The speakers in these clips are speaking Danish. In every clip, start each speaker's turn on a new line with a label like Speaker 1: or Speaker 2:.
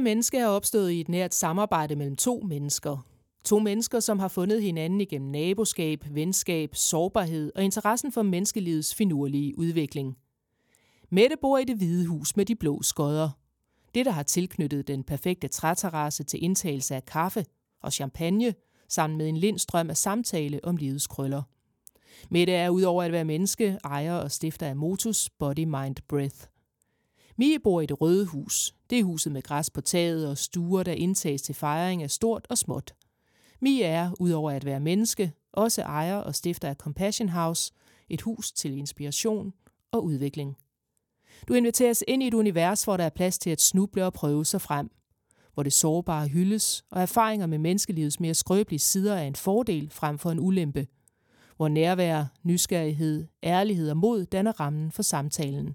Speaker 1: Menneske er opstået i et nært samarbejde mellem to mennesker. To mennesker, som har fundet hinanden igennem naboskab, venskab, sårbarhed og interessen for menneskelivets finurlige udvikling. Mette bor i det hvide hus med de blå skodder. Det, der har tilknyttet den perfekte træterrasse til indtagelse af kaffe og champagne, sammen med en lindstrøm af samtale om livets krøller. Mette er udover at være menneske, ejer og stifter af Motus Body Mind Breath. Mie bor i det røde hus. Det er huset med græs på taget og stuer, der indtages til fejring af stort og småt. Mia er, udover at være menneske, også ejer og stifter af Compassion House, et hus til inspiration og udvikling. Du inviteres ind i et univers, hvor der er plads til at snuble og prøve sig frem. Hvor det sårbare hyldes, og erfaringer med menneskelivets mere skrøbelige sider er en fordel frem for en ulempe. Hvor nærvær, nysgerrighed, ærlighed og mod danner rammen for samtalen.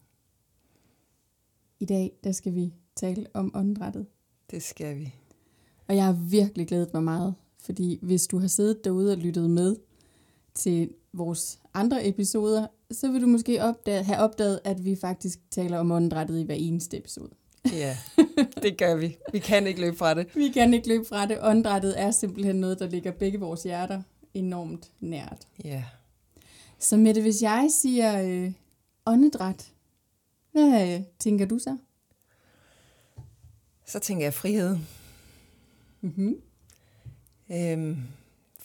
Speaker 2: I dag der skal vi tale om åndedrættet.
Speaker 3: Det skal vi.
Speaker 2: Og jeg har virkelig glædet mig meget, fordi hvis du har siddet derude og lyttet med til vores andre episoder, så vil du måske opdage, have opdaget, at vi faktisk taler om åndedrættet i hver eneste episode.
Speaker 3: Ja, det gør vi. Vi kan ikke løbe fra det.
Speaker 2: Vi kan ikke løbe fra det. Åndedrættet er simpelthen noget, der ligger begge vores hjerter enormt nært.
Speaker 3: Ja.
Speaker 2: Så Mette, hvis jeg siger øh, åndedræt, hvad øh, tænker du så?
Speaker 3: Så tænker jeg frihed.
Speaker 2: Mm-hmm.
Speaker 3: Øhm,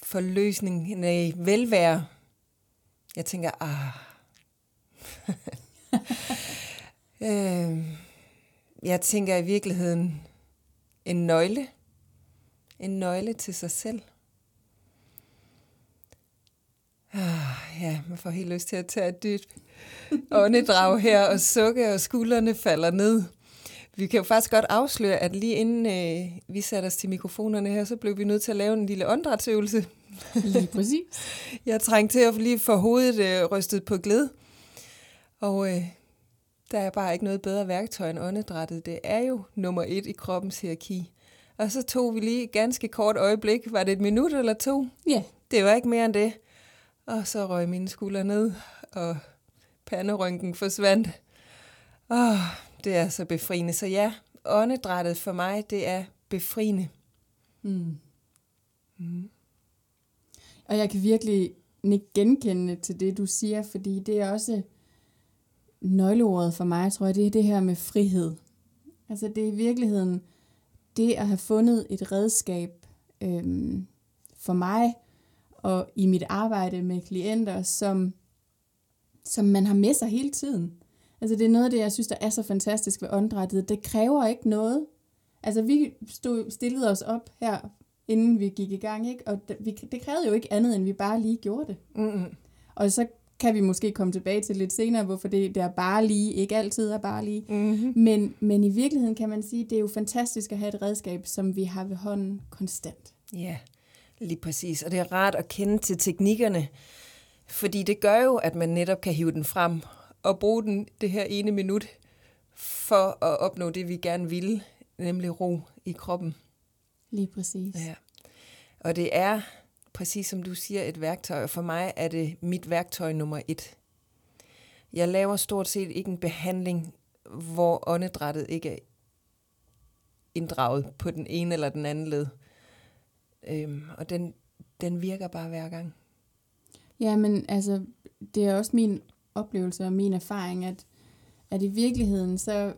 Speaker 3: forløsning, nej, velvære. Jeg tænker, ah. øhm, jeg tænker i virkeligheden en nøgle. En nøgle til sig selv. Ah, ja, man får helt lyst til at tage et dybt åndedrag her, og sukke, og skuldrene falder ned. Vi kan jo faktisk godt afsløre, at lige inden øh, vi satte os til mikrofonerne her, så blev vi nødt til at lave en lille åndedrætsøvelse.
Speaker 2: Lige præcis.
Speaker 3: Jeg trængte til at lige få hovedet øh, rystet på glæd. Og øh, der er bare ikke noget bedre værktøj end åndedrættet. Det er jo nummer et i kroppens hierarki. Og så tog vi lige et ganske kort øjeblik. Var det et minut eller to?
Speaker 2: Ja.
Speaker 3: Det var ikke mere end det. Og så røg mine skuldre ned, og panderynken forsvandt. Åh, det er så befriende. Så ja, åndedrættet for mig, det er befriende.
Speaker 2: Mm. Mm. Og jeg kan virkelig ikke genkende til det, du siger, fordi det er også nøgleordet for mig, tror jeg, det er det her med frihed. Altså det er i virkeligheden det at have fundet et redskab øhm, for mig og i mit arbejde med klienter, som, som man har med sig hele tiden. Altså det er noget af det, jeg synes, der er så fantastisk ved åndedrættet. Det kræver ikke noget. Altså vi stod, stillede os op her, inden vi gik i gang, ikke? og det, vi, det krævede jo ikke andet, end vi bare lige gjorde det.
Speaker 3: Mm-hmm.
Speaker 2: Og så kan vi måske komme tilbage til lidt senere, hvorfor det, det er bare lige, ikke altid er bare lige.
Speaker 3: Mm-hmm.
Speaker 2: Men, men i virkeligheden kan man sige, det er jo fantastisk at have et redskab, som vi har ved hånden konstant.
Speaker 3: Ja, lige præcis. Og det er rart at kende til teknikkerne, fordi det gør jo, at man netop kan hive den frem og bruge den det her ene minut for at opnå det, vi gerne vil, nemlig ro i kroppen.
Speaker 2: Lige præcis.
Speaker 3: Ja. Og det er, præcis som du siger, et værktøj, og for mig er det mit værktøj nummer et. Jeg laver stort set ikke en behandling, hvor åndedrættet ikke er inddraget på den ene eller den anden led. Øhm, og den, den virker bare hver gang.
Speaker 2: Ja, men altså, det er også min oplevelse og min erfaring, at, at i virkeligheden, så,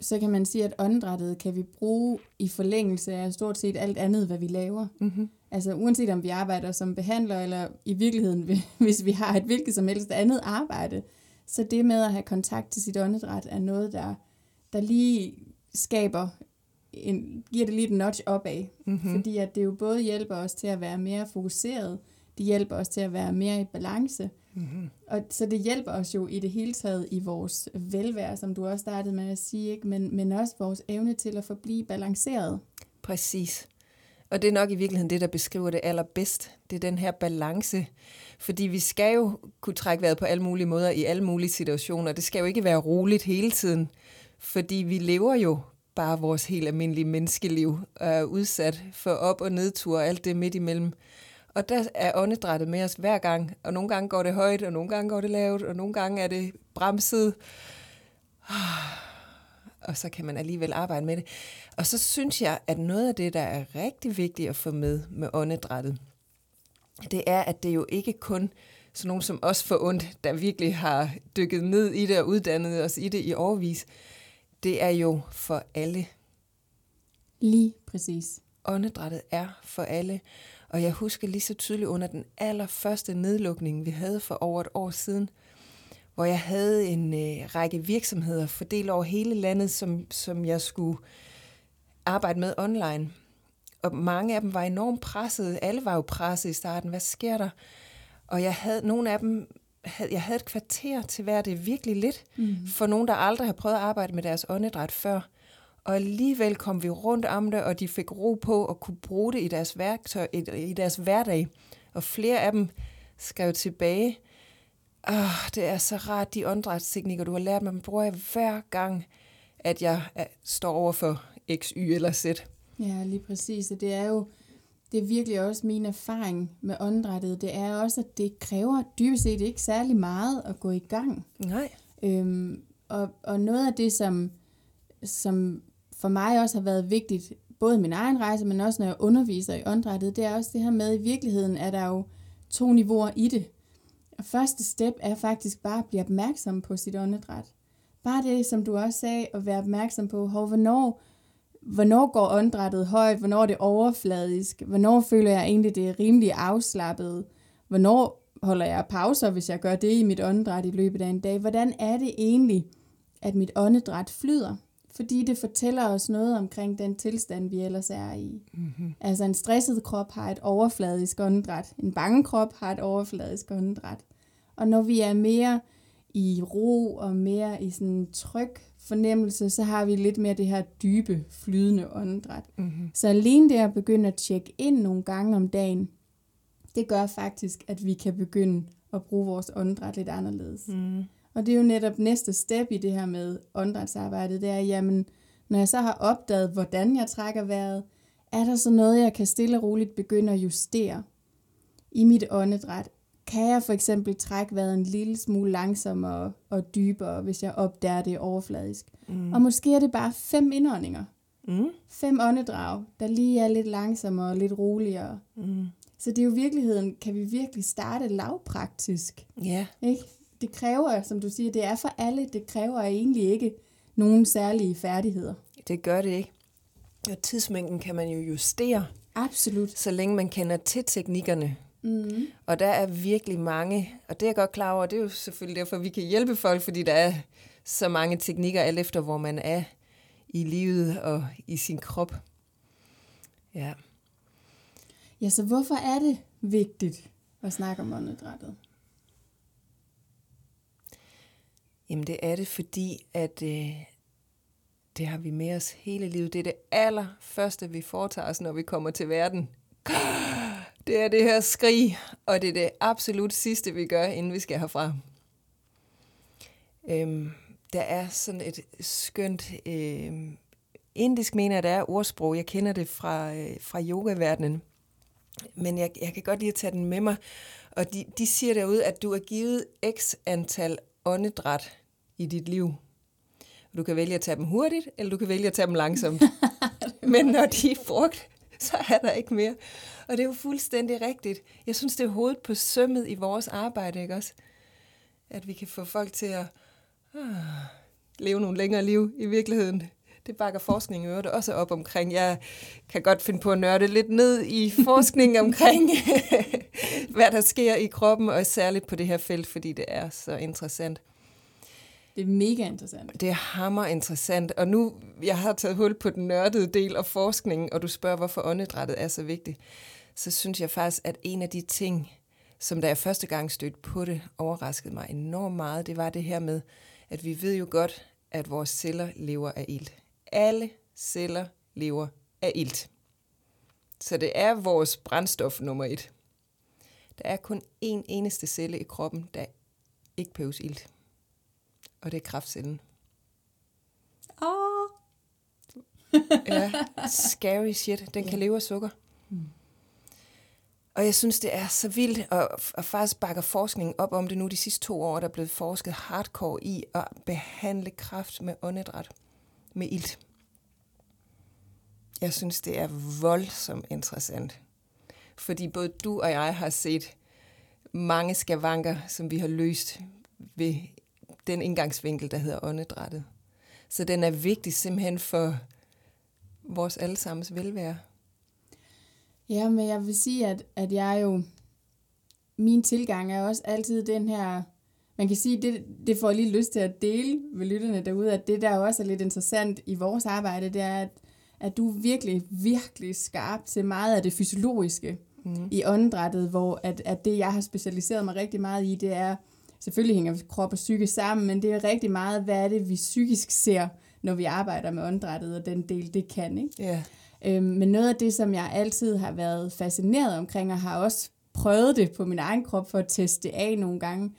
Speaker 2: så kan man sige, at åndedrættet kan vi bruge i forlængelse af stort set alt andet, hvad vi laver.
Speaker 3: Mm-hmm.
Speaker 2: Altså uanset om vi arbejder som behandler, eller i virkeligheden, hvis vi har et hvilket som helst andet arbejde, så det med at have kontakt til sit åndedræt er noget, der, der lige skaber, en, giver det lige et notch opad.
Speaker 3: Mm-hmm.
Speaker 2: Fordi at det jo både hjælper os til at være mere fokuseret, det hjælper os til at være mere i balance, Mm-hmm. Og så det hjælper os jo i det hele taget i vores velvære, som du også startede med at sige, ikke? Men, men også vores evne til at forblive balanceret.
Speaker 3: Præcis. Og det er nok i virkeligheden det, der beskriver det allerbedst. Det er den her balance. Fordi vi skal jo kunne trække vejret på alle mulige måder i alle mulige situationer. Det skal jo ikke være roligt hele tiden. Fordi vi lever jo bare vores helt almindelige menneskeliv og er udsat for op- og nedtur og alt det midt imellem. Og der er åndedrættet med os hver gang, og nogle gange går det højt, og nogle gange går det lavt, og nogle gange er det bremset. Og så kan man alligevel arbejde med det. Og så synes jeg, at noget af det, der er rigtig vigtigt at få med med åndedrættet, det er, at det jo ikke kun sådan nogen som os for ondt, der virkelig har dykket ned i det og uddannet os i det i årvis. Det er jo for alle.
Speaker 2: Lige præcis.
Speaker 3: Åndedrættet er for alle. Og jeg husker lige så tydeligt under den allerførste nedlukning, vi havde for over et år siden, hvor jeg havde en øh, række virksomheder fordelt over hele landet, som, som jeg skulle arbejde med online. Og mange af dem var enormt presset. Alle var jo presset i starten. Hvad sker der? Og jeg havde nogle af dem havde, jeg havde et kvarter til hver, det er virkelig lidt, mm. for nogen, der aldrig har prøvet at arbejde med deres åndedræt før. Og alligevel kom vi rundt om det, og de fik ro på at kunne bruge det i deres værktøj, i, i deres hverdag. Og flere af dem skrev tilbage, Åh, det er så rart, de åndedrætsteknikker, du har lært mig, man bruger jeg hver gang, at jeg står over for X, Y eller Z.
Speaker 2: Ja, lige præcis. Og det er jo det er virkelig også min erfaring med åndedrættet. Det er også, at det kræver dybest set ikke særlig meget at gå i gang.
Speaker 3: Nej.
Speaker 2: Øhm, og, og noget af det, som, som for mig også har været vigtigt, både i min egen rejse, men også når jeg underviser i åndedrættet, det er også det her med, at i virkeligheden er der jo to niveauer i det. Og første step er faktisk bare at blive opmærksom på sit åndedræt. Bare det, som du også sagde, at være opmærksom på, hvor, hvornår, hvornår går åndedrættet højt, hvornår er det overfladisk, hvornår føler jeg egentlig, det er rimelig afslappet, hvornår holder jeg pauser, hvis jeg gør det i mit åndedræt i løbet af en dag. Hvordan er det egentlig, at mit åndedræt flyder? Fordi det fortæller os noget omkring den tilstand, vi ellers er i. Mm-hmm. Altså en stresset krop har et overfladisk åndedræt. En bange krop har et overfladisk åndedræt. Og når vi er mere i ro og mere i sådan en tryg fornemmelse, så har vi lidt mere det her dybe, flydende åndedræt. Mm-hmm. Så alene det at begynde at tjekke ind nogle gange om dagen, det gør faktisk, at vi kan begynde at bruge vores åndedræt lidt anderledes. Mm. Og det er jo netop næste step i det her med åndedrætsarbejdet, det er, jamen, når jeg så har opdaget, hvordan jeg trækker vejret, er der så noget, jeg kan stille og roligt begynde at justere i mit åndedræt? Kan jeg for eksempel trække vejret en lille smule langsommere og dybere, hvis jeg opdager det overfladisk? Mm. Og måske er det bare fem indåndinger. Mm. Fem åndedrag, der lige er lidt langsommere og lidt roligere. Mm. Så det er jo virkeligheden, kan vi virkelig starte lavpraktisk.
Speaker 3: Ja.
Speaker 2: Ikke? Det kræver, som du siger, det er for alle, det kræver egentlig ikke nogen særlige færdigheder.
Speaker 3: Det gør det ikke. Og tidsmængden kan man jo justere.
Speaker 2: Absolut.
Speaker 3: Så længe man kender til teknikkerne. Mm. Og der er virkelig mange, og det er jeg godt klar over, det er jo selvfølgelig derfor, vi kan hjælpe folk, fordi der er så mange teknikker, alt efter hvor man er i livet og i sin krop. Ja.
Speaker 2: Ja, så hvorfor er det vigtigt at snakke om åndedrættet?
Speaker 3: Jamen det er det, fordi at øh, det har vi med os hele livet. Det er det allerførste, vi foretager os, når vi kommer til verden. Det er det her skrig, og det er det absolut sidste, vi gør, inden vi skal herfra. Øhm, der er sådan et skønt øh, indisk, mener jeg, der er ordsprog. Jeg kender det fra, øh, fra yogaverdenen. Men jeg, jeg kan godt lide at tage den med mig. Og de, de siger derude, at du er givet x antal åndedræt i dit liv. Du kan vælge at tage dem hurtigt, eller du kan vælge at tage dem langsomt. Men når de er brugt, så er der ikke mere. Og det er jo fuldstændig rigtigt. Jeg synes, det er hovedet på sømmet i vores arbejde, ikke også? At vi kan få folk til at ah, leve nogle længere liv i virkeligheden. Det bakker forskning øvrigt også op omkring. Jeg kan godt finde på at nørde lidt ned i forskning omkring, hvad der sker i kroppen, og særligt på det her felt, fordi det er så interessant.
Speaker 2: Det er mega interessant.
Speaker 3: Det er hammer interessant. Og nu, jeg har taget hul på den nørdede del af forskningen, og du spørger, hvorfor åndedrættet er så vigtigt. Så synes jeg faktisk, at en af de ting, som da jeg første gang stødte på det, overraskede mig enormt meget, det var det her med, at vi ved jo godt, at vores celler lever af ilt. Alle celler lever af ilt. Så det er vores brændstof nummer et. Der er kun én eneste celle i kroppen, der ikke behøves ilt. Og det er kraftcellen.
Speaker 2: Åh,
Speaker 3: Ja, scary shit. Den kan leve af sukker. Og jeg synes, det er så vildt, og, og faktisk bakker forskningen op om det nu de sidste to år, der er blevet forsket hardcore i at behandle kræft med åndedræt med ilt. Jeg synes, det er voldsomt interessant. Fordi både du og jeg har set mange skavanker, som vi har løst ved den indgangsvinkel, der hedder åndedrættet. Så den er vigtig simpelthen for vores allesammens velvære.
Speaker 2: Ja, men jeg vil sige, at, at jeg jo... Min tilgang er også altid den her... Man kan sige, det, det får jeg lige lyst til at dele med lytterne derude, at det der også er lidt interessant i vores arbejde, det er, at, at du er virkelig, virkelig skarp til meget af det fysiologiske mm. i åndedrættet, hvor at, at det, jeg har specialiseret mig rigtig meget i, det er, selvfølgelig hænger krop og psyke sammen, men det er rigtig meget, hvad er det, vi psykisk ser, når vi arbejder med åndedrættet, og den del, det kan, ikke?
Speaker 3: Ja.
Speaker 2: Øhm, men noget af det, som jeg altid har været fascineret omkring, og har også prøvet det på min egen krop for at teste det af nogle gange,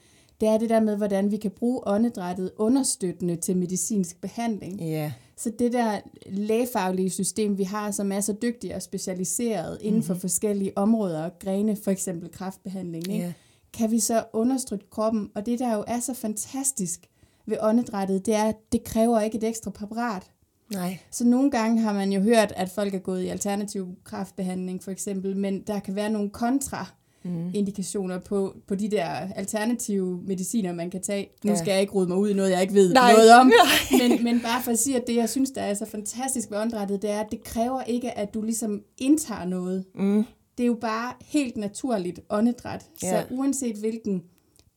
Speaker 2: det er det der med, hvordan vi kan bruge åndedrættet understøttende til medicinsk behandling.
Speaker 3: Ja.
Speaker 2: Så det der lægefaglige system, vi har, som er så dygtigt og specialiseret inden for forskellige områder og grene, for eksempel kræftbehandling, ikke?
Speaker 3: Ja.
Speaker 2: kan vi så understøtte kroppen. Og det, der jo er så fantastisk ved åndedrættet, det er, at det kræver ikke et ekstra præparat.
Speaker 3: Nej.
Speaker 2: Så nogle gange har man jo hørt, at folk er gået i alternativ kræftbehandling for eksempel, men der kan være nogle kontraindikationer på, på de der alternative mediciner, man kan tage. Nu
Speaker 3: Ja.
Speaker 2: skal jeg ikke rode mig ud i noget, jeg ikke ved
Speaker 3: Nej.
Speaker 2: noget om, men, men bare for at sige, at det, jeg synes, der er så fantastisk ved åndedrættet, det er, at det kræver ikke, at du ligesom indtager noget.
Speaker 3: Mm.
Speaker 2: Det er jo bare helt naturligt åndedræt.
Speaker 3: Ja.
Speaker 2: Så uanset hvilken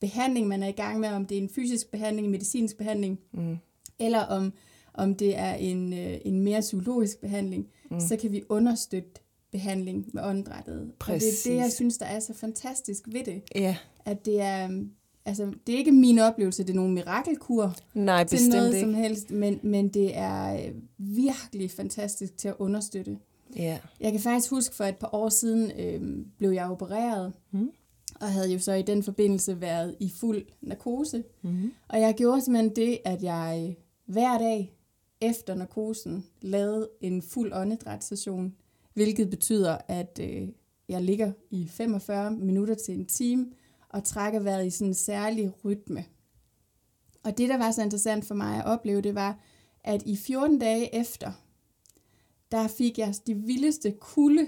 Speaker 2: behandling man er i gang med, om det er en fysisk behandling, en medicinsk behandling,
Speaker 3: Mm.
Speaker 2: eller om, om det er en, øh, en mere psykologisk behandling, mm. så kan vi understøtte behandling med åndedrættet. Og det er
Speaker 3: Præcis.
Speaker 2: det, jeg synes, der er så fantastisk ved det.
Speaker 3: Ja.
Speaker 2: At det er, øhm, altså, det er ikke min oplevelse, det er nogen mirakelkur
Speaker 3: Nej,
Speaker 2: til
Speaker 3: bestemt
Speaker 2: noget
Speaker 3: ikke.
Speaker 2: som helst, men, men det er øh, virkelig fantastisk til at understøtte.
Speaker 3: Ja.
Speaker 2: Jeg kan faktisk huske, for et par år siden øh, blev jeg opereret,
Speaker 3: Mm.
Speaker 2: og havde jo så i den forbindelse været i fuld narkose.
Speaker 3: Mm.
Speaker 2: Og jeg gjorde simpelthen det, at jeg øh, hver dag efter narkosen lavede en fuld åndedrætssession, hvilket betyder, at øh, jeg ligger i 45 minutter til en time og trækker vejret i sådan en særlig rytme. Og det, der var så interessant for mig at opleve, det var, at i 14 dage efter, der fik jeg de vildeste kulde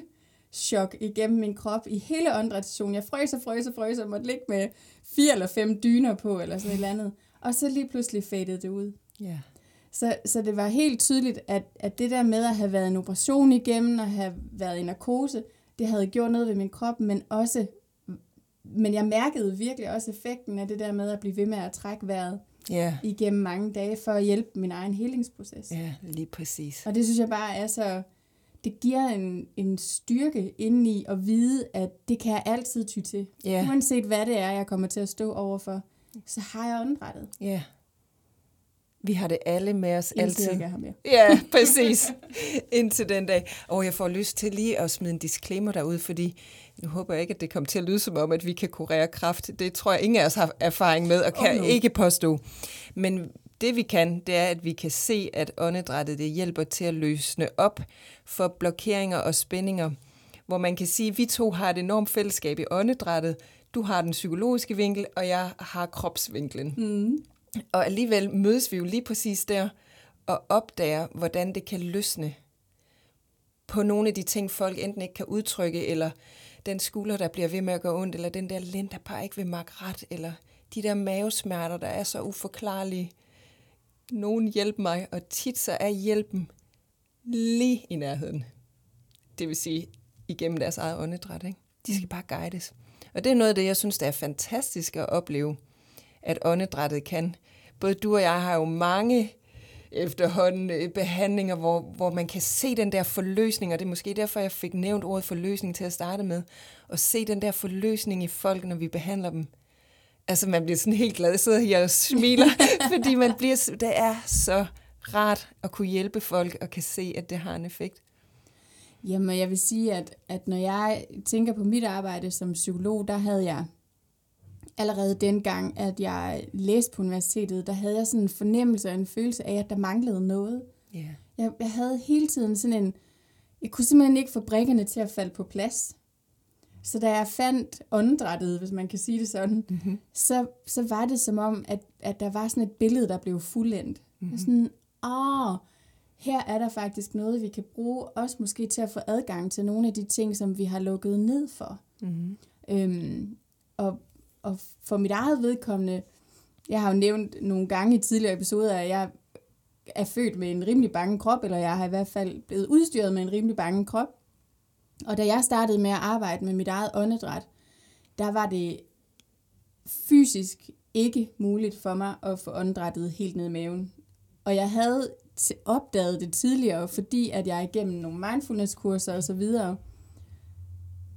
Speaker 2: chok igennem min krop i hele åndedrætssessionen. Jeg frøs og frøs og frøs og måtte ligge med fire eller fem dyner på, eller sådan et eller andet. Og så lige pludselig fadede det ud.
Speaker 3: Ja.
Speaker 2: Så, så det var helt tydeligt, at, at det der med at have været en operation igennem, og have været i narkose, det havde gjort noget ved min krop, men også, men jeg mærkede virkelig også effekten af det der med at blive ved med at trække vejret
Speaker 3: Ja.
Speaker 2: igennem mange dage, for at hjælpe min egen helingsproces.
Speaker 3: Ja, lige præcis.
Speaker 2: Og det synes jeg bare er så, det giver en, en styrke indeni at vide, at det kan jeg altid ty til.
Speaker 3: Ja.
Speaker 2: Uanset hvad det er, jeg kommer til at stå overfor, så har jeg åndedrættet,
Speaker 3: Ja. Vi har det alle med os
Speaker 2: indtil
Speaker 3: altid.
Speaker 2: jeg er her mere.
Speaker 3: Ja, præcis. Indtil den dag. Og jeg får lyst til lige at smide en disclaimer derud, fordi nu håber jeg ikke, at det kommer til at lyde som om, at vi kan kurere kræft. Det tror jeg ingen af os har erfaring med, og kan
Speaker 2: Oh, no.
Speaker 3: ikke påstå. Men det vi kan, det er, at vi kan se, at åndedrættet det hjælper til at løsne op for blokeringer og spændinger. Hvor man kan sige, at vi to har et enormt fællesskab i åndedrættet. Du har den psykologiske vinkel, og jeg har kropsvinklen.
Speaker 2: Mm.
Speaker 3: Og alligevel mødes vi jo lige præcis der og opdager, hvordan det kan løsne på nogle af de ting, folk enten ikke kan udtrykke, eller den skulder, der bliver ved med at gå ondt, eller den der lænd, der bare ikke vil makke ret, eller de der mavesmerter, der er så uforklarlige. Nogen hjælp mig, og tit så er hjælpen lige i nærheden. Det vil sige, igennem deres eget åndedræt. Ikke? De skal bare guides. Og det er noget af det, jeg synes, der er fantastisk at opleve, at åndedrættet kan. Både du og jeg har jo mange efterhånden øh, behandlinger, hvor, hvor man kan se den der forløsning, og det er måske derfor, jeg fik nævnt ordet forløsning til at starte med, og se den der forløsning i folk, når vi behandler dem. Altså, man bliver sådan helt glad, sidder her og smiler, fordi man bliver, det er så rart at kunne hjælpe folk og kan se, at det har en effekt.
Speaker 2: Jamen, jeg vil sige, at, at når jeg tænker på mit arbejde som psykolog, der havde jeg allerede dengang, at jeg læste på universitetet, der havde jeg sådan en fornemmelse og en følelse af, at der manglede noget.
Speaker 3: Yeah.
Speaker 2: Jeg, jeg havde hele tiden sådan en... Jeg kunne simpelthen ikke få brækkerne til at falde på plads. Så da jeg fandt åndedrættet, hvis man kan sige det sådan, mm-hmm. så, så var det som om, at, at der var sådan et billede, der blev fuldendt. Mm-hmm. Sådan, åh, her er der faktisk noget, vi kan bruge, også måske til at få adgang til nogle af de ting, som vi har lukket ned for. Mm-hmm. Øhm, og, og for mit eget vedkommende, jeg har jo nævnt nogle gange i tidligere episoder, at jeg er født med en rimelig bange krop, eller jeg har i hvert fald blevet udstyret med en rimelig bange krop. Og da jeg startede med at arbejde med mit eget åndedræt, der var det fysisk ikke muligt for mig at få åndedrættet helt ned i maven. Og jeg havde opdaget det tidligere, fordi at jeg igennem nogle mindfulness-kurser og så videre,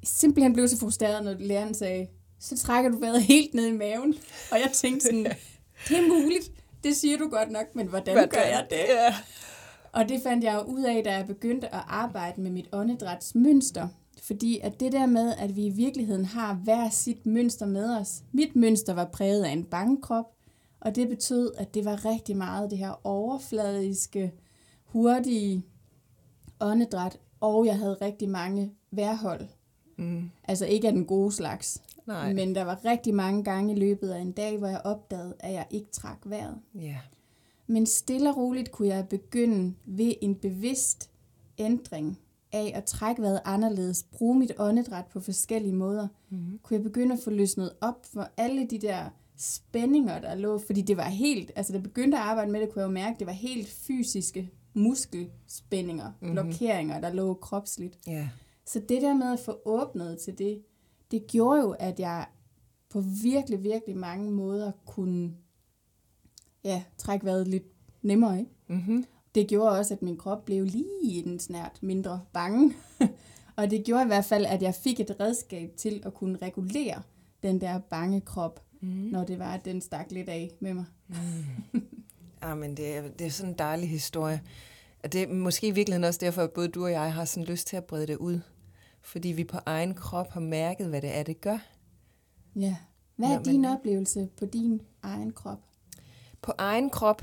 Speaker 2: simpelthen blev så frustreret, når læreren sagde, så trækker du vejret helt ned i maven. Og jeg tænkte sådan, det er muligt, det siger du godt nok, men hvordan, hvordan? gør jeg det? Ja. Og det fandt jeg jo ud af, da jeg begyndte at arbejde med mit åndedræts mønster. Fordi at det der med, at vi i virkeligheden har hver sit mønster med os. Mit mønster var præget af en bangekrop, og det betød, at det var rigtig meget det her overfladiske, hurtige åndedræt, og jeg havde rigtig mange værhold. Mm. Altså ikke af den gode slags. Nej. Men der var rigtig mange gange i løbet af en dag, hvor jeg opdagede, at jeg ikke trak vejret. Yeah. Men stille og roligt kunne jeg begynde ved en bevidst ændring af at trække vejret anderledes, bruge mit åndedræt på forskellige måder, mm. kunne jeg begynde at få løsnet op for alle de der spændinger, der lå, fordi det var helt, altså da jeg begyndte at arbejde med det, kunne jeg jo mærke, at det var helt fysiske muskelspændinger, mm-hmm. blokeringer, der lå kropsligt. Yeah. Så det der med at få åbnet til det, det gjorde jo, at jeg på virkelig, virkelig mange måder kunne ja, trække vejret lidt nemmere. Ikke? Mm-hmm. Det gjorde også, at min krop blev lige en snært mindre bange. og det gjorde i hvert fald, at jeg fik et redskab til at kunne regulere den der bange krop mm. når det var, at den stak lidt af med mig. mm.
Speaker 3: Ja, men det er, det er sådan en dejlig historie. Og det er måske i virkeligheden også derfor, at både du og jeg har sådan lyst til at brede det ud. Fordi vi på egen krop har mærket, hvad det er, det gør.
Speaker 2: Ja. Hvad er Nå, din men, oplevelse på din egen krop?
Speaker 3: På egen krop?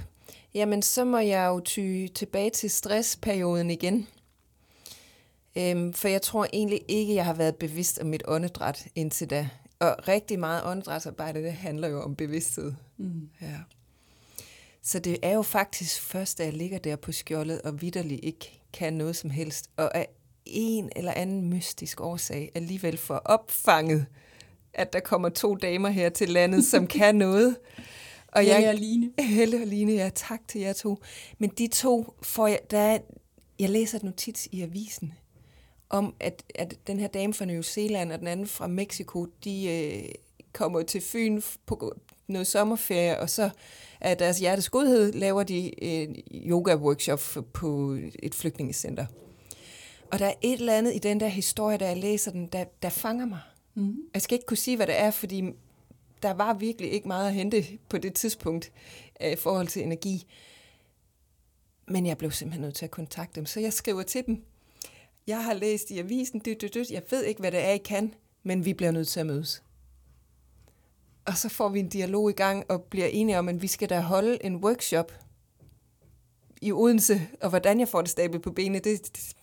Speaker 3: Jamen, så må jeg jo ty tilbage til stressperioden igen. Øhm, for jeg tror egentlig ikke, jeg har været bevidst om mit åndedræt indtil da. Og rigtig meget åndedrætsarbejde, det handler jo om bevidsthed. Mm. Ja. Så det er jo faktisk først, da jeg ligger der på skjoldet og vidderligt ikke kan noget som helst, og af en eller anden mystisk årsag alligevel får opfanget, at der kommer to damer her til landet, som kan noget.
Speaker 2: Og Helle og Line.
Speaker 3: Helle og Line, ja, tak til jer to. Men de to får jeg, der er, jeg læser et notits i avisen, om, at, at den her dame fra New Zealand og den anden fra Mexico, de øh, kommer til Fyn på noget sommerferie, og så af deres hjertes godhed laver de en yoga-workshop på et flygtningecenter. Og der er et eller andet i den der historie, der jeg læser den, der, der fanger mig. Mm. Jeg skal ikke kunne sige, hvad det er, fordi der var virkelig ikke meget at hente på det tidspunkt øh, i forhold til energi. Men jeg blev simpelthen nødt til at kontakte dem, så jeg skriver til dem, jeg har læst i avisen, dyt, dyt, dyt. jeg ved ikke, hvad det er, I kan, men vi bliver nødt til at mødes. Og så får vi en dialog i gang og bliver enige om, at vi skal da holde en workshop i Odense, og hvordan jeg får det stablet på benene, det,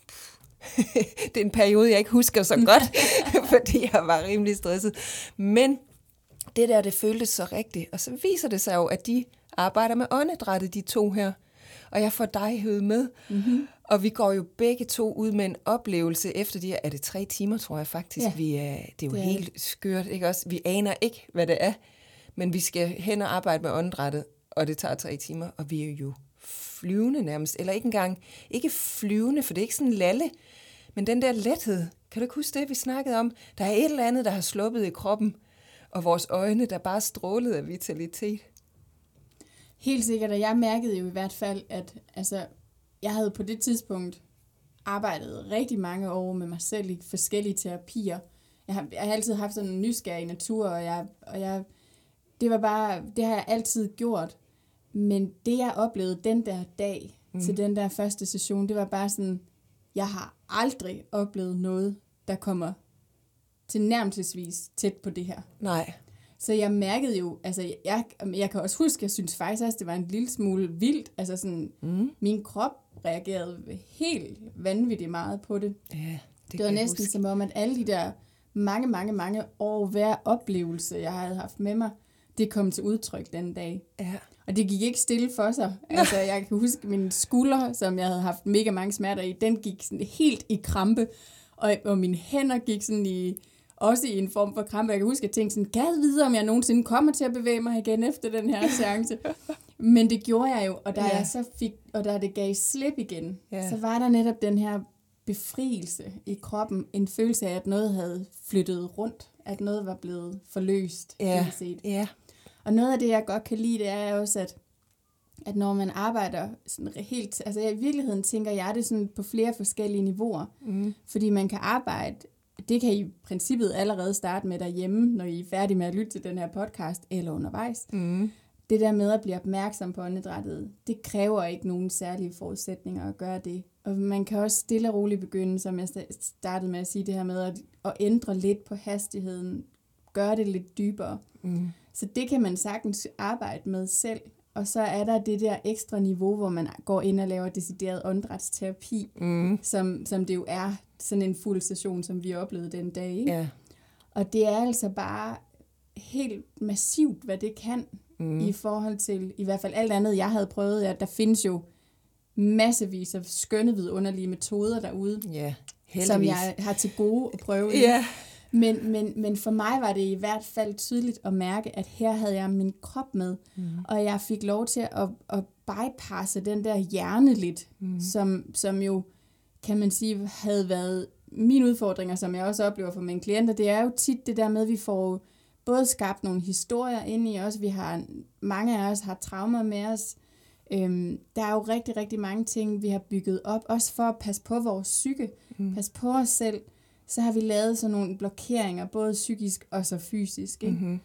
Speaker 3: det, er en periode, jeg ikke husker så godt, fordi jeg var rimelig stresset. Men det der, det føltes så rigtigt. Og så viser det sig jo, at de arbejder med åndedrættet, de to her. Og jeg får dig høvet med. Mm-hmm. Og vi går jo begge to ud med en oplevelse efter de her, er det tre timer, tror jeg faktisk. Ja. Vi er, det er jo det er helt skørt, ikke også? Vi aner ikke, hvad det er, men vi skal hen og arbejde med åndedrættet, og det tager tre timer, og vi er jo flyvende nærmest, eller ikke engang, ikke flyvende, for det er ikke sådan lalle, men den der lethed, kan du ikke huske det, vi snakkede om? Der er et eller andet, der har sluppet i kroppen, og vores øjne, der bare strålede af vitalitet.
Speaker 2: Helt sikkert, og jeg mærkede jo i hvert fald, at altså, jeg havde på det tidspunkt arbejdet rigtig mange år med mig selv i forskellige terapier. Jeg har, jeg har altid haft sådan en nysgerrig natur, og jeg, og jeg, det var bare, det har jeg altid gjort. Men det, jeg oplevede den der dag mm. til den der første session, det var bare sådan, jeg har aldrig oplevet noget, der kommer til nærmelsesvis tæt på det her.
Speaker 3: Nej.
Speaker 2: Så jeg mærkede jo, altså jeg, jeg kan også huske, jeg synes faktisk også, det var en lille smule vildt. Altså sådan, mm. min krop reagerede helt vanvittigt meget på det.
Speaker 3: Ja, det,
Speaker 2: det var næsten huske. som om, at alle de der mange, mange, mange år hver oplevelse, jeg havde haft med mig, det kom til udtryk den dag.
Speaker 3: Ja.
Speaker 2: Og det gik ikke stille for sig. Altså, jeg kan huske min skulder, som jeg havde haft mega mange smerter i, den gik sådan helt i krampe. Og, og mine hænder gik sådan i, også i en form for krampe. Jeg kan huske, at jeg tænkte sådan, gad videre, om jeg nogensinde kommer til at bevæge mig igen efter den her seance. Men det gjorde jeg jo, og da, ja. jeg så fik, og da det gav slip igen, ja. så var der netop den her befrielse i kroppen. En følelse af, at noget havde flyttet rundt. At noget var blevet forløst.
Speaker 3: Ja. Set. ja.
Speaker 2: Og noget af det, jeg godt kan lide, det er også, at, at når man arbejder sådan helt... Altså i virkeligheden tænker jeg det sådan på flere forskellige niveauer. Mm. Fordi man kan arbejde det kan I i princippet allerede starte med derhjemme, når I er færdige med at lytte til den her podcast, eller undervejs. Mm. Det der med at blive opmærksom på åndedrættet, det kræver ikke nogen særlige forudsætninger at gøre det. Og man kan også stille og roligt begynde, som jeg startede med at sige, det her med at, at ændre lidt på hastigheden, gøre det lidt dybere. Mm. Så det kan man sagtens arbejde med selv. Og så er der det der ekstra niveau, hvor man går ind og laver decideret åndedrætsterapi, mm. som, som det jo er sådan en fuld session, som vi oplevede den dag. Ikke?
Speaker 3: Ja.
Speaker 2: Og det er altså bare helt massivt, hvad det kan mm. i forhold til, i hvert fald alt andet, jeg havde prøvet. Ja, der findes jo massevis af skønne vidunderlige metoder derude,
Speaker 3: ja,
Speaker 2: som jeg har til gode at prøve.
Speaker 3: Ja.
Speaker 2: Men, men, men for mig var det i hvert fald tydeligt at mærke, at her havde jeg min krop med, mm. og jeg fik lov til at, at bypasse den der hjerne lidt, mm. som, som jo, kan man sige, havde været mine udfordringer, som jeg også oplever for mine klienter. Det er jo tit det der med, at vi får både skabt nogle historier ind i os. Vi har, mange af os har traumer med os. Øhm, der er jo rigtig, rigtig mange ting, vi har bygget op, også for at passe på vores psyke, mm. passe på os selv så har vi lavet sådan nogle blokeringer, både psykisk og så fysisk. Ikke? Mm-hmm.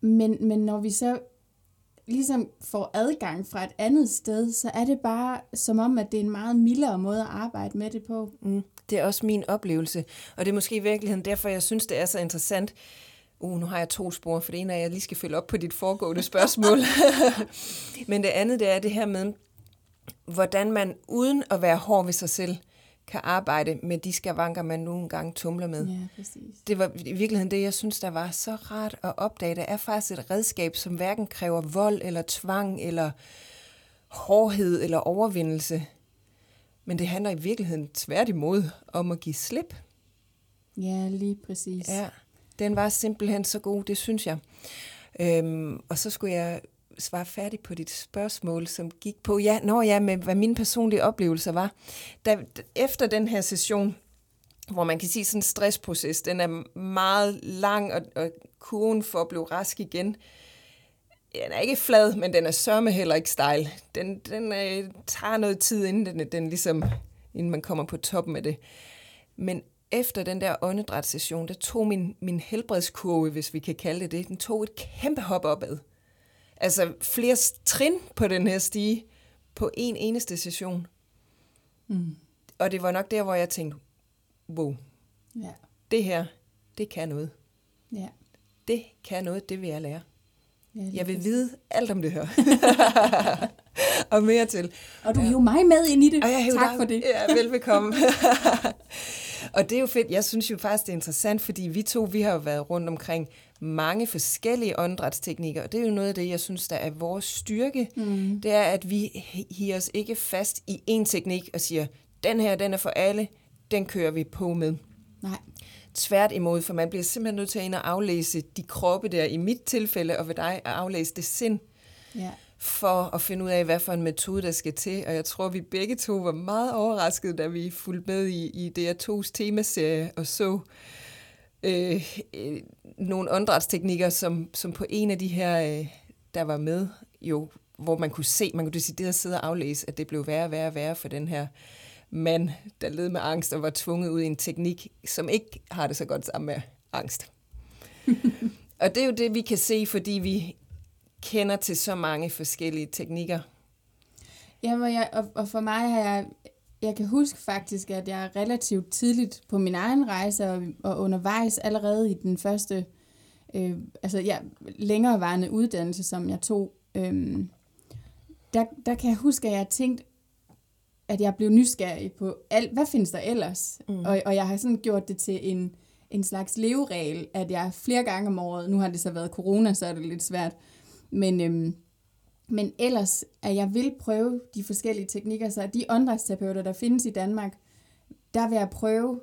Speaker 2: Men, men når vi så ligesom får adgang fra et andet sted, så er det bare som om, at det er en meget mildere måde at arbejde med det på.
Speaker 3: Mm. Det er også min oplevelse, og det er måske i virkeligheden derfor, jeg synes, det er så interessant. Uh, nu har jeg to spor, for det ene er, at jeg lige skal følge op på dit foregående spørgsmål. Men det andet, det er det her med, hvordan man uden at være hård ved sig selv, kan arbejde med de skavanker, man nogle gange tumler med.
Speaker 2: Ja, præcis.
Speaker 3: Det var i virkeligheden det, jeg synes, der var så rart at opdage. Det er faktisk et redskab, som hverken kræver vold eller tvang eller hårdhed eller overvindelse. Men det handler i virkeligheden tværtimod om at give slip.
Speaker 2: Ja, lige præcis.
Speaker 3: Ja, den var simpelthen så god, det synes jeg. Øhm, og så skulle jeg svare færdig på dit spørgsmål, som gik på, ja, når jeg med, hvad mine personlige oplevelser var. Da, efter den her session, hvor man kan sige sådan en stressproces, den er meget lang, og, og kurven for at blive rask igen, den er ikke flad, men den er sørme heller ikke stejl. Den, den øh, tager noget tid, inden, den, den ligesom, inden man kommer på toppen af det. Men efter den der åndedrætssession, der tog min, min helbredskurve, hvis vi kan kalde det det, den tog et kæmpe hop opad altså flere trin på den her stige på en eneste session. Mm. Og det var nok der, hvor jeg tænkte, wow,
Speaker 2: ja.
Speaker 3: det her, det kan noget.
Speaker 2: Ja.
Speaker 3: Det kan noget, det vil jeg lære. Ja, jeg vil vide alt om det her. og mere til.
Speaker 2: Og du er jo mig med ind i det.
Speaker 3: Og jeg
Speaker 2: tak dig. for det.
Speaker 3: Ja, velbekomme. og det er jo fedt. Jeg synes jo faktisk, det er interessant, fordi vi to, vi har jo været rundt omkring mange forskellige åndedrætsteknikker, og det er jo noget af det, jeg synes, der er vores styrke. Mm. Det er, at vi hiver os ikke fast i én teknik og siger, den her, den er for alle, den kører vi på med.
Speaker 2: Nej.
Speaker 3: Tvært imod, for man bliver simpelthen nødt til at ind og aflæse de kroppe der, i mit tilfælde, og ved dig at aflæse det sind.
Speaker 2: Ja
Speaker 3: for at finde ud af, hvad for en metode, der skal til. Og jeg tror, vi begge to var meget overraskede, da vi fulgte med i, i DR2's temaserie og så øh, øh, nogle åndedrætsteknikker, som, som på en af de her, øh, der var med, jo hvor man kunne se, man kunne decideret sidde og aflæse, at det blev værre og værre og værre for den her mand, der led med angst og var tvunget ud i en teknik, som ikke har det så godt sammen med angst. og det er jo det, vi kan se, fordi vi kender til så mange forskellige teknikker.
Speaker 2: Ja, og, jeg, og, og for mig har jeg, jeg kan huske faktisk, at jeg relativt tidligt på min egen rejse og, og undervejs allerede i den første øh, altså ja, længerevarende uddannelse, som jeg tog, øh, der, der kan jeg huske, at jeg tænkte, at jeg blev nysgerrig på, alt, hvad findes der ellers? Mm. Og, og jeg har sådan gjort det til en, en slags leveregel, at jeg flere gange om året, nu har det så været corona, så er det lidt svært, men, øhm, men ellers, at jeg vil prøve de forskellige teknikker, så de åndedrætsterapeuter, der findes i Danmark, der vil jeg prøve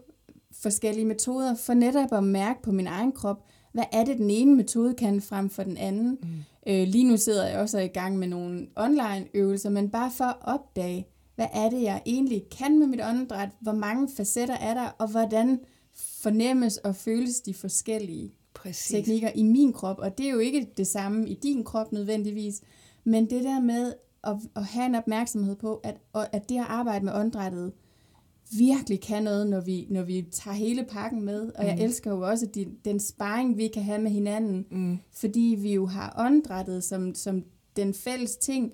Speaker 2: forskellige metoder, for netop at mærke på min egen krop, hvad er det, den ene metode kan frem for den anden. Mm. Øh, lige nu sidder jeg også i gang med nogle online øvelser, men bare for at opdage, hvad er det, jeg egentlig kan med mit åndedræt, hvor mange facetter er der, og hvordan fornemmes og føles de forskellige Præcis. teknikker i min krop. Og det er jo ikke det samme i din krop nødvendigvis, men det der med at, at have en opmærksomhed på, at, at det at arbejde med åndedrættet virkelig kan noget, når vi, når vi tager hele pakken med. Og mm. jeg elsker jo også de, den sparring, vi kan have med hinanden, mm. fordi vi jo har åndedrættet som, som den fælles ting,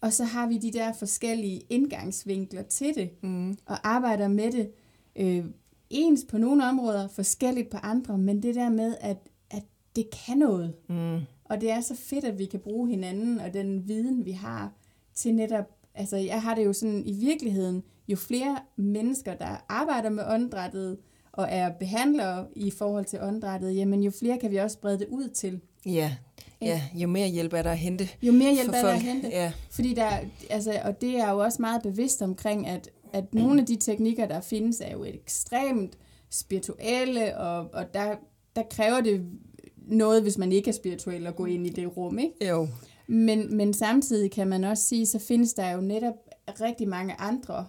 Speaker 2: og så har vi de der forskellige indgangsvinkler til det, mm. og arbejder med det øh, ens på nogle områder, forskelligt på andre, men det der med, at, at det kan noget. Mm. Og det er så fedt, at vi kan bruge hinanden og den viden, vi har, til netop, altså jeg har det jo sådan i virkeligheden, jo flere mennesker, der arbejder med åndedrættet, og er behandlere i forhold til åndedrættet, jamen jo flere kan vi også brede det ud til.
Speaker 3: Ja, ja jo mere hjælp er der at hente.
Speaker 2: Jo mere hjælp er der at hente. Ja. Fordi der, altså, og det er jo også meget bevidst omkring, at, at nogle af de teknikker, der findes, er jo ekstremt spirituelle, og, og der, der kræver det noget, hvis man ikke er spirituel, at gå ind i det rum, ikke?
Speaker 3: Jo.
Speaker 2: Men, men samtidig kan man også sige, så findes der jo netop rigtig mange andre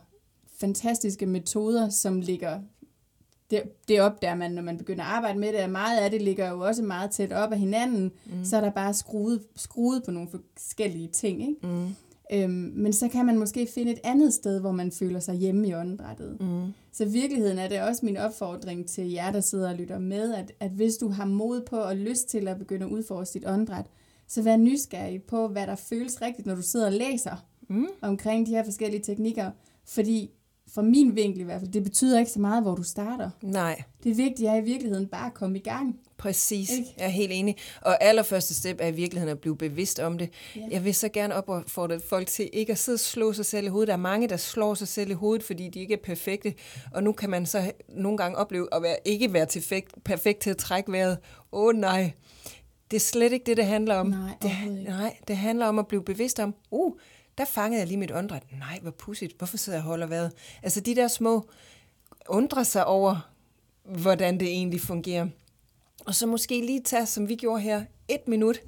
Speaker 2: fantastiske metoder, som ligger det, det opdager man, når man begynder at arbejde med det, og meget af det ligger jo også meget tæt op af hinanden, mm. så er der bare skruet, skruet på nogle forskellige ting. Ikke? Mm. Øhm, men så kan man måske finde et andet sted, hvor man føler sig hjemme i åndedrættet. Mm. Så virkeligheden er det også min opfordring til jer, der sidder og lytter med, at, at hvis du har mod på og lyst til at begynde at udforske dit åndedræt, så vær nysgerrig på, hvad der føles rigtigt, når du sidder og læser mm. omkring de her forskellige teknikker. Fordi fra min vinkel i hvert fald, det betyder ikke så meget, hvor du starter.
Speaker 3: Nej.
Speaker 2: Det vigtige er i virkeligheden bare at komme i gang.
Speaker 3: Præcis, ikke? jeg er helt enig. Og allerførste step er i virkeligheden at blive bevidst om det. Ja. Jeg vil så gerne opfordre folk til ikke at sidde og slå sig selv i hovedet. Der er mange, der slår sig selv i hovedet, fordi de ikke er perfekte. Og nu kan man så nogle gange opleve at være, ikke være perfekt, perfekt til at trække vejret. Åh oh, nej, det er slet ikke det, det handler om.
Speaker 2: Nej,
Speaker 3: det, nej, det handler om at blive bevidst om, uh, der fangede jeg lige mit åndedræt. Nej, hvor pudsigt. Hvorfor sidder jeg og holder vejret? Altså de der små undre sig over, hvordan det egentlig fungerer. Og så måske lige tage, som vi gjorde her, et minut.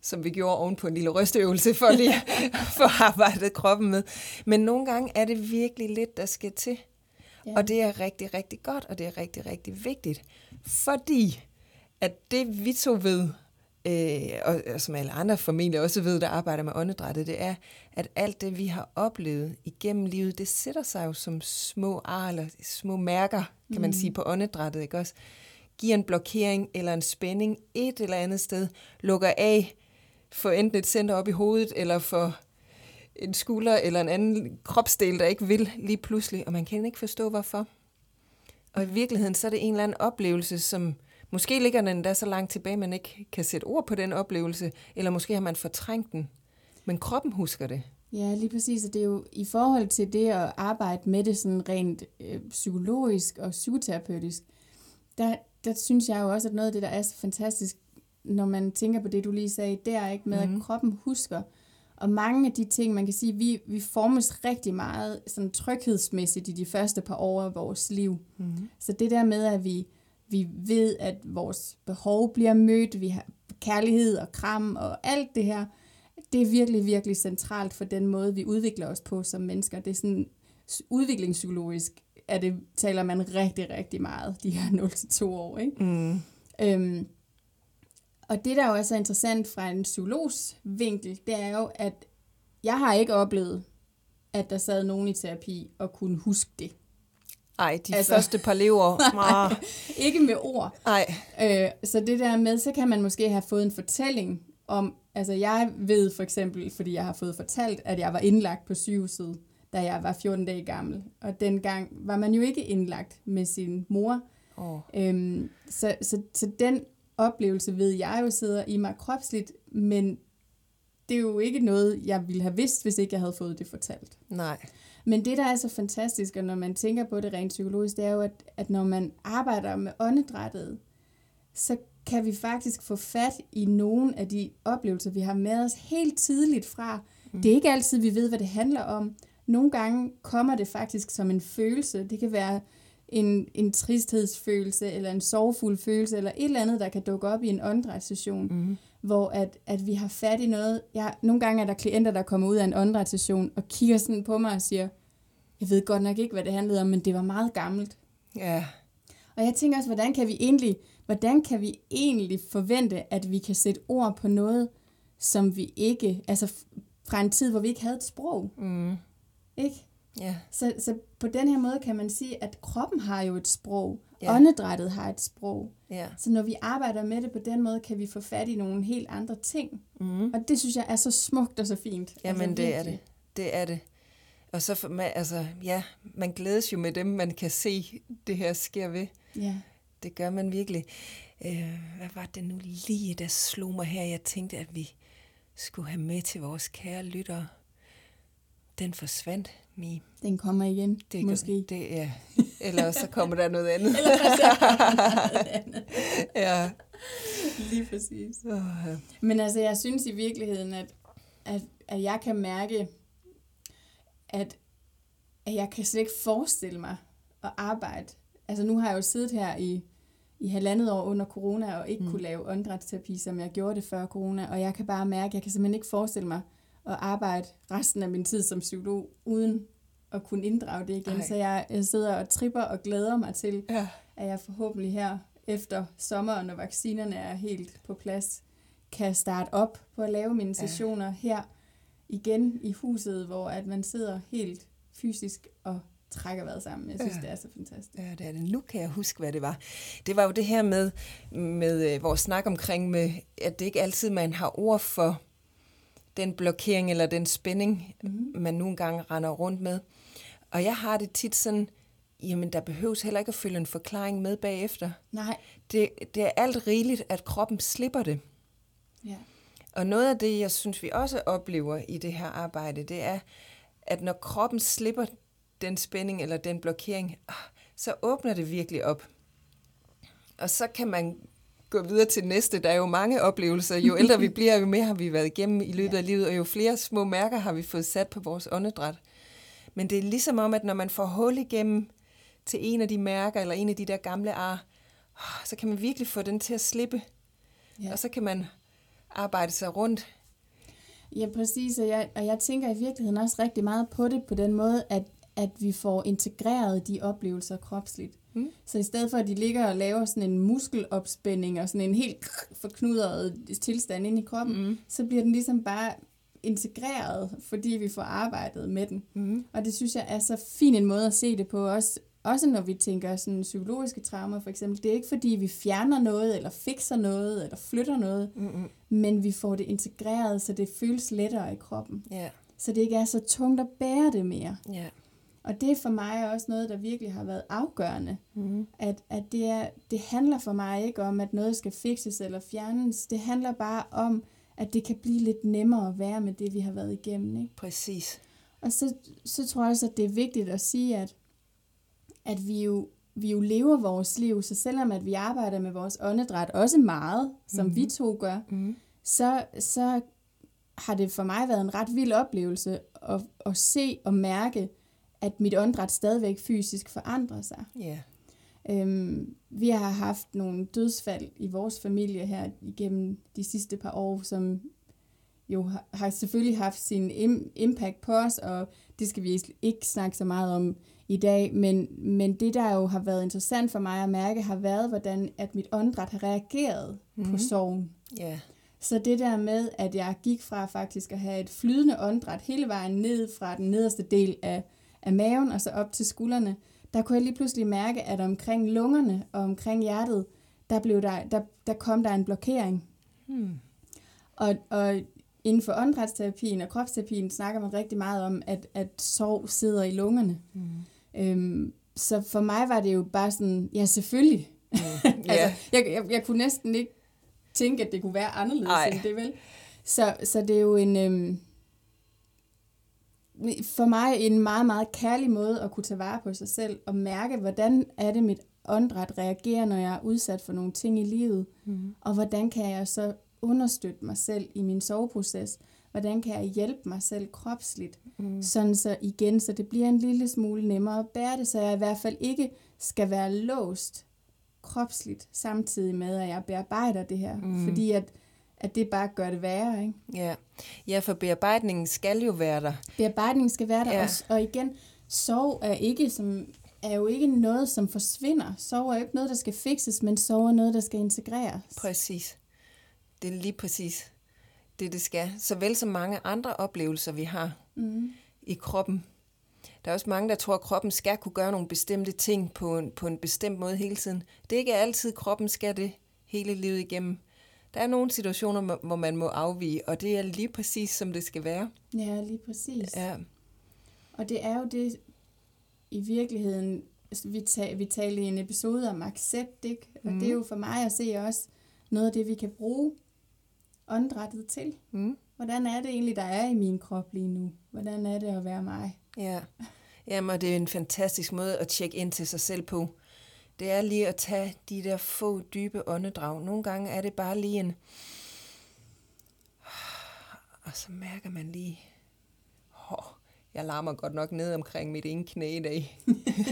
Speaker 3: Som vi gjorde oven på en lille rysteøvelse for lige for arbejdet kroppen med. Men nogle gange er det virkelig lidt, der skal til. Ja. Og det er rigtig, rigtig godt, og det er rigtig, rigtig vigtigt. Fordi at det vi to ved, øh, og, og som alle andre formentlig også ved, der arbejder med åndedrættet, det er, at alt det, vi har oplevet igennem livet, det sætter sig jo som små ar, eller små mærker, kan man mm. sige, på åndedrættet, ikke også? Giver en blokering eller en spænding et eller andet sted, lukker af for enten et center op i hovedet, eller for en skulder eller en anden kropsdel, der ikke vil lige pludselig, og man kan ikke forstå, hvorfor. Og i virkeligheden, så er det en eller anden oplevelse, som, Måske ligger den endda så langt tilbage, man ikke kan sætte ord på den oplevelse, eller måske har man fortrængt den. Men kroppen husker det.
Speaker 2: Ja, lige præcis. Og det er jo i forhold til det at arbejde med det sådan rent øh, psykologisk og psykoterapeutisk, der, der synes jeg jo også, at noget af det, der er så fantastisk, når man tænker på det, du lige sagde, det er ikke med, mm. at mhm. kroppen husker. Og mange af de ting, man kan sige, vi, vi formes rigtig meget sådan tryghedsmæssigt i de første par år af vores liv. Mm. Så det der med, at vi vi ved, at vores behov bliver mødt, vi har kærlighed og kram og alt det her. Det er virkelig, virkelig centralt for den måde, vi udvikler os på som mennesker. Det er sådan udviklingspsykologisk, er det, taler man rigtig, rigtig meget, de her 0-2 år. Ikke? Mm. Øhm, Og det, der jo er så interessant fra en psykologs vinkel, det er jo, at jeg har ikke oplevet, at der sad nogen i terapi og kunne huske det.
Speaker 3: Ej, de altså, første par lever.
Speaker 2: Nej, ikke med ord.
Speaker 3: Nej.
Speaker 2: Øh, så det der med, så kan man måske have fået en fortælling om, altså jeg ved for eksempel, fordi jeg har fået fortalt, at jeg var indlagt på sygehuset, da jeg var 14 dage gammel. Og dengang var man jo ikke indlagt med sin mor. Oh. Øhm, så, så, så den oplevelse ved jeg jo sidder i mig kropsligt, men det er jo ikke noget, jeg ville have vidst, hvis ikke jeg havde fået det fortalt.
Speaker 3: Nej.
Speaker 2: Men det, der er så fantastisk, og når man tænker på det rent psykologisk, det er jo, at, at når man arbejder med åndedrættet, så kan vi faktisk få fat i nogle af de oplevelser, vi har med os helt tidligt fra. Mm. Det er ikke altid, vi ved, hvad det handler om. Nogle gange kommer det faktisk som en følelse. Det kan være en, en tristhedsfølelse, eller en sorgfuld følelse, eller et eller andet, der kan dukke op i en åndedrætssession, mm. Hvor at, at vi har fat i noget. Jeg, nogle gange er der klienter, der kommer ud af en åndedrætssession, og kigger sådan på mig og siger, jeg ved godt nok ikke, hvad det handlede om, men det var meget gammelt.
Speaker 3: Ja.
Speaker 2: Og jeg tænker også, hvordan kan vi egentlig, hvordan kan vi egentlig forvente, at vi kan sætte ord på noget, som vi ikke, altså fra en tid, hvor vi ikke havde et sprog. Mm. Ikke?
Speaker 3: Ja.
Speaker 2: Så, så på den her måde kan man sige, at kroppen har jo et sprog, ja. åndedrættet har et sprog.
Speaker 3: Ja.
Speaker 2: Så når vi arbejder med det på den måde, kan vi få fat i nogle helt andre ting. Mm. Og det synes jeg er så smukt og så fint.
Speaker 3: Jamen altså, det er det. Det er det. Og så, man, altså, ja, man glædes jo med dem, man kan se, det her sker ved.
Speaker 2: Ja.
Speaker 3: Det gør man virkelig. Øh, hvad var det nu lige, der slog mig her? Jeg tænkte, at vi skulle have med til vores kære lyttere. Den forsvandt, Mi.
Speaker 2: Den kommer igen,
Speaker 3: det,
Speaker 2: måske.
Speaker 3: Det, ja. Eller så kommer der noget andet.
Speaker 2: Eller så kommer der noget andet.
Speaker 3: ja.
Speaker 2: Lige præcis.
Speaker 3: Oh, ja.
Speaker 2: Men altså, jeg synes i virkeligheden, at, at, at jeg kan mærke, at, at jeg kan slet ikke forestille mig at arbejde. Altså nu har jeg jo siddet her i, i halvandet år under corona og ikke mm. kunne lave åndedrætsterapi, som jeg gjorde det før corona, og jeg kan bare mærke, at jeg kan simpelthen ikke forestille mig at arbejde resten af min tid som psykolog, uden at kunne inddrage det igen. Ej. Så jeg, jeg sidder og tripper og glæder mig til,
Speaker 3: ja.
Speaker 2: at jeg forhåbentlig her efter sommeren, når vaccinerne er helt på plads, kan starte op på at lave mine sessioner ja. her igen i huset, hvor at man sidder helt fysisk og trækker vejret sammen. Jeg synes, ja. det er så fantastisk.
Speaker 3: Ja, det er det. Nu kan jeg huske, hvad det var. Det var jo det her med, med øh, vores snak omkring, med, at det ikke altid, man har ord for den blokering eller den spænding, mm-hmm. man nogle gange render rundt med. Og jeg har det tit sådan, jamen der behøves heller ikke at følge en forklaring med bagefter.
Speaker 2: Nej.
Speaker 3: Det, det er alt rigeligt, at kroppen slipper det.
Speaker 2: Ja.
Speaker 3: Og noget af det, jeg synes, vi også oplever i det her arbejde, det er, at når kroppen slipper den spænding eller den blokering, ah, så åbner det virkelig op. Og så kan man gå videre til næste. Der er jo mange oplevelser. Jo ældre vi bliver, jo mere har vi været igennem i løbet af livet, og jo flere små mærker har vi fået sat på vores åndedræt. Men det er ligesom om, at når man får hul igennem til en af de mærker, eller en af de der gamle ar, så kan man virkelig få den til at slippe. Ja. Og så kan man arbejde sig rundt.
Speaker 2: Ja, præcis. Og jeg, og jeg tænker i virkeligheden også rigtig meget på det på den måde, at, at vi får integreret de oplevelser kropsligt. Mm. Så i stedet for, at de ligger og laver sådan en muskelopspænding og sådan en helt forknudret tilstand ind i kroppen, mm. så bliver den ligesom bare integreret, fordi vi får arbejdet med den.
Speaker 3: Mm.
Speaker 2: Og det synes jeg er så fin en måde at se det på, også, også når vi tænker sådan psykologiske traumer for eksempel. Det er ikke fordi, vi fjerner noget, eller fikser noget, eller flytter noget,
Speaker 3: mm
Speaker 2: men vi får det integreret, så det føles lettere i kroppen.
Speaker 3: Yeah.
Speaker 2: Så det ikke er så tungt at bære det mere.
Speaker 3: Yeah.
Speaker 2: Og det er for mig også noget, der virkelig har været afgørende.
Speaker 3: Mm.
Speaker 2: At, at det, er, det handler for mig ikke om, at noget skal fikses eller fjernes. Det handler bare om, at det kan blive lidt nemmere at være med det, vi har været igennem. Ikke?
Speaker 3: Præcis.
Speaker 2: Og så, så tror jeg også, at det er vigtigt at sige, at, at vi, jo, vi jo lever vores liv, så selvom at vi arbejder med vores åndedræt også meget, som mm. vi to gør,
Speaker 3: mm.
Speaker 2: så, så har det for mig været en ret vild oplevelse at, at se og mærke, at mit åndedræt stadigvæk fysisk forandrer sig.
Speaker 3: Yeah.
Speaker 2: Øhm, vi har haft nogle dødsfald i vores familie her igennem de sidste par år, som jo har, selvfølgelig haft sin im- impact på os, og det skal vi ikke snakke så meget om i dag, men, men det, der jo har været interessant for mig at mærke, har været, hvordan at mit åndedræt har reageret mm-hmm. på sorgen.
Speaker 3: Ja.
Speaker 2: Så det der med, at jeg gik fra faktisk at have et flydende åndedræt hele vejen ned fra den nederste del af, af maven og så op til skuldrene, der kunne jeg lige pludselig mærke, at omkring lungerne og omkring hjertet, der, blev der, der, der kom der en blokering.
Speaker 3: Hmm.
Speaker 2: Og, og inden for åndedrætsterapien og kropsterapien snakker man rigtig meget om, at, at sorg sidder i lungerne.
Speaker 3: Mm.
Speaker 2: Øhm, så for mig var det jo bare sådan, ja selvfølgelig.
Speaker 3: Mm.
Speaker 2: altså,
Speaker 3: Ja.
Speaker 2: jeg, jeg, jeg kunne næsten ikke tænke, at det kunne være anderledes
Speaker 3: Ej.
Speaker 2: end det, vel? Så, så det er jo en, øhm, for mig en meget, meget kærlig måde at kunne tage vare på sig selv og mærke, hvordan er det, mit åndedræt reagerer, når jeg er udsat for nogle ting i livet,
Speaker 3: Mm.
Speaker 2: og hvordan kan jeg så understøtte mig selv i min soveproces? Hvordan kan jeg hjælpe mig selv kropsligt?
Speaker 3: Mm.
Speaker 2: Sådan så igen, så det bliver en lille smule nemmere at bære det, så jeg i hvert fald ikke skal være låst kropsligt, samtidig med, at jeg bearbejder det her.
Speaker 3: Mm.
Speaker 2: Fordi at, at det bare gør det værre. Ikke?
Speaker 3: Ja. ja, for bearbejdningen skal jo være der.
Speaker 2: Bearbejdningen skal være der
Speaker 3: Ja.
Speaker 2: også. Og igen, sorg er, ikke som, er jo ikke noget, som forsvinder. Sorg er jo ikke noget, der skal fikses, men sorg er noget, der skal integreres.
Speaker 3: Præcis. Det er lige præcis det, det skal. Såvel som mange andre oplevelser, vi har
Speaker 2: Mm.
Speaker 3: i kroppen. Der er også mange, der tror, at kroppen skal kunne gøre nogle bestemte ting på en, på en bestemt måde hele tiden. Det er ikke altid, kroppen skal det hele livet igennem. Der er nogle situationer, hvor- man må afvige, og det er lige præcis, som det skal være.
Speaker 2: Ja, lige præcis.
Speaker 3: Ja,
Speaker 2: Og det er jo det, i virkeligheden, vi, ta- vi talte i en episode om accept, ikke? Og
Speaker 3: Mhm.
Speaker 2: det er jo for mig at se også noget af det, vi kan bruge åndedrættet til.
Speaker 3: mm.
Speaker 2: Hvordan er det egentlig, der er i min krop lige nu? Hvordan er det at være mig?
Speaker 3: ja. Jamen, og det er en fantastisk måde at tjekke ind til sig selv på. Det er lige at tage de der få dybe åndedrag. Nogle gange er det bare lige en... Og så mærker man lige... Oh, jeg larmer godt nok ned omkring mit ene knæ i dag.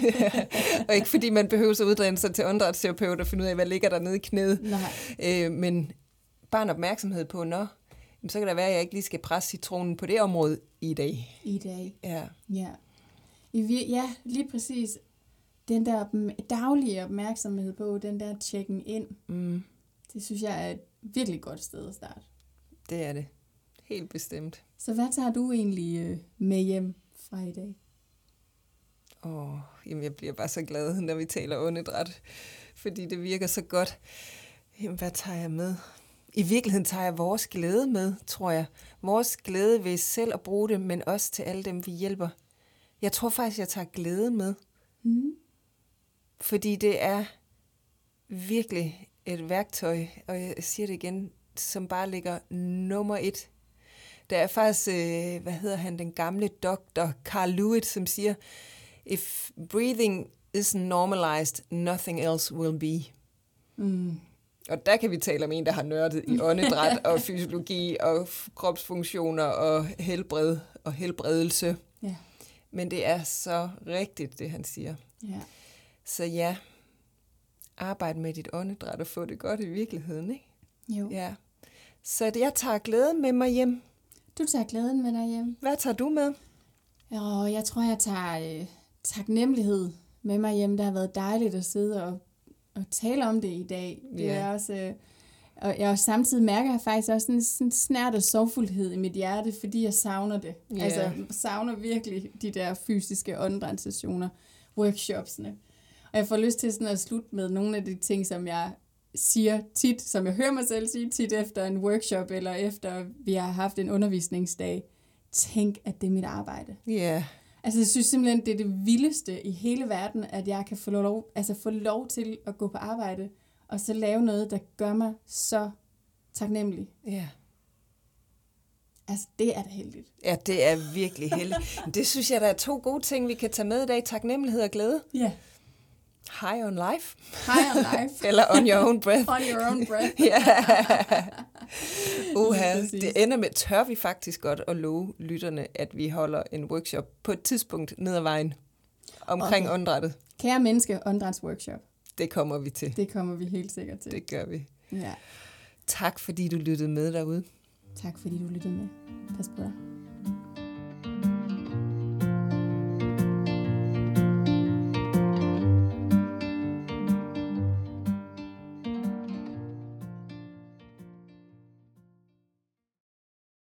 Speaker 3: og ikke fordi man behøver at uddanne sig til åndedrætsterapeut og finde ud af, hvad ligger der nede i knæet.
Speaker 2: Nej.
Speaker 3: Øh, men bare en opmærksomhed på, nå, jamen, så kan det være, at jeg ikke lige skal presse citronen på det område i dag.
Speaker 2: I dag.
Speaker 3: Ja,
Speaker 2: Ja. I vir- ja, lige præcis. Den der daglige opmærksomhed på, den der tjekken ind,
Speaker 3: mm,
Speaker 2: det synes jeg er et virkelig godt sted at starte.
Speaker 3: det er det. Helt bestemt.
Speaker 2: Så hvad tager du egentlig øh, med hjem fra i dag?
Speaker 3: Åh, jamen jeg bliver bare så glad, når vi taler åndedræt, fordi det virker så godt. Jamen, hvad tager jeg med? I virkeligheden tager jeg vores glæde med, tror jeg. Vores glæde ved selv at bruge det, men også til alle dem, vi hjælper. Jeg tror faktisk, jeg tager glæde med,
Speaker 2: Mm.
Speaker 3: Fordi det er virkelig et værktøj, og jeg siger det igen, som bare ligger nummer et. Der er faktisk, øh, hvad hedder han, den gamle doktor Carl Lewitt, som siger, if breathing isn't normalized, nothing else will be.
Speaker 2: Mm.
Speaker 3: Og der kan vi tale om en, der har nørdet i åndedræt og fysiologi og kropsfunktioner og helbred og helbredelse.
Speaker 2: Ja.
Speaker 3: Men det er så rigtigt, det han siger.
Speaker 2: Ja.
Speaker 3: Så ja, arbejde med dit åndedræt og få det godt i virkeligheden, ikke?
Speaker 2: Jo.
Speaker 3: Ja. Så jeg tager glæde med mig hjem.
Speaker 2: Du tager glæden med dig hjem.
Speaker 3: Hvad tager du med?
Speaker 2: Og jeg tror, jeg tager øh, taknemmelighed med mig hjem. Det har været dejligt at sidde og, og tale om det i dag. Det
Speaker 3: Ja.
Speaker 2: er også... Øh, og jeg også samtidig mærker jeg faktisk også en sådan snært af sorgfuldhed i mit hjerte, fordi jeg savner det.
Speaker 3: Ja.
Speaker 2: Altså, savner virkelig de der fysiske åndedrætssessioner, workshopsene. Og jeg får lyst til sådan at slutte med nogle af de ting, som jeg siger tit, som jeg hører mig selv sige tit efter en workshop, eller efter vi har haft en undervisningsdag. Tænk, at det er mit arbejde.
Speaker 3: Ja,
Speaker 2: Altså, jeg synes simpelthen, det er det vildeste i hele verden, at jeg kan få lov, altså få lov til at gå på arbejde, og så lave noget, der gør mig så taknemmelig.
Speaker 3: ja.
Speaker 2: Altså, det er da heldigt.
Speaker 3: Ja, det er virkelig heldigt. Det synes jeg, der er to gode ting, vi kan tage med i dag. Taknemmelighed og glæde.
Speaker 2: Ja.
Speaker 3: High on life.
Speaker 2: High on life.
Speaker 3: Eller on your own breath.
Speaker 2: on your own breath.
Speaker 3: ja. Uha, det ender med, tør vi faktisk godt at love lytterne, at vi holder en workshop på et tidspunkt ned ad vejen omkring
Speaker 2: Okay.
Speaker 3: åndedrættet.
Speaker 2: Kære menneske, åndedrætsworkshop.
Speaker 3: Det kommer vi til.
Speaker 2: Det kommer vi helt sikkert til.
Speaker 3: Det gør vi.
Speaker 2: Ja.
Speaker 3: Tak fordi du lyttede med derude.
Speaker 2: Tak fordi du lyttede med. Pas på dig.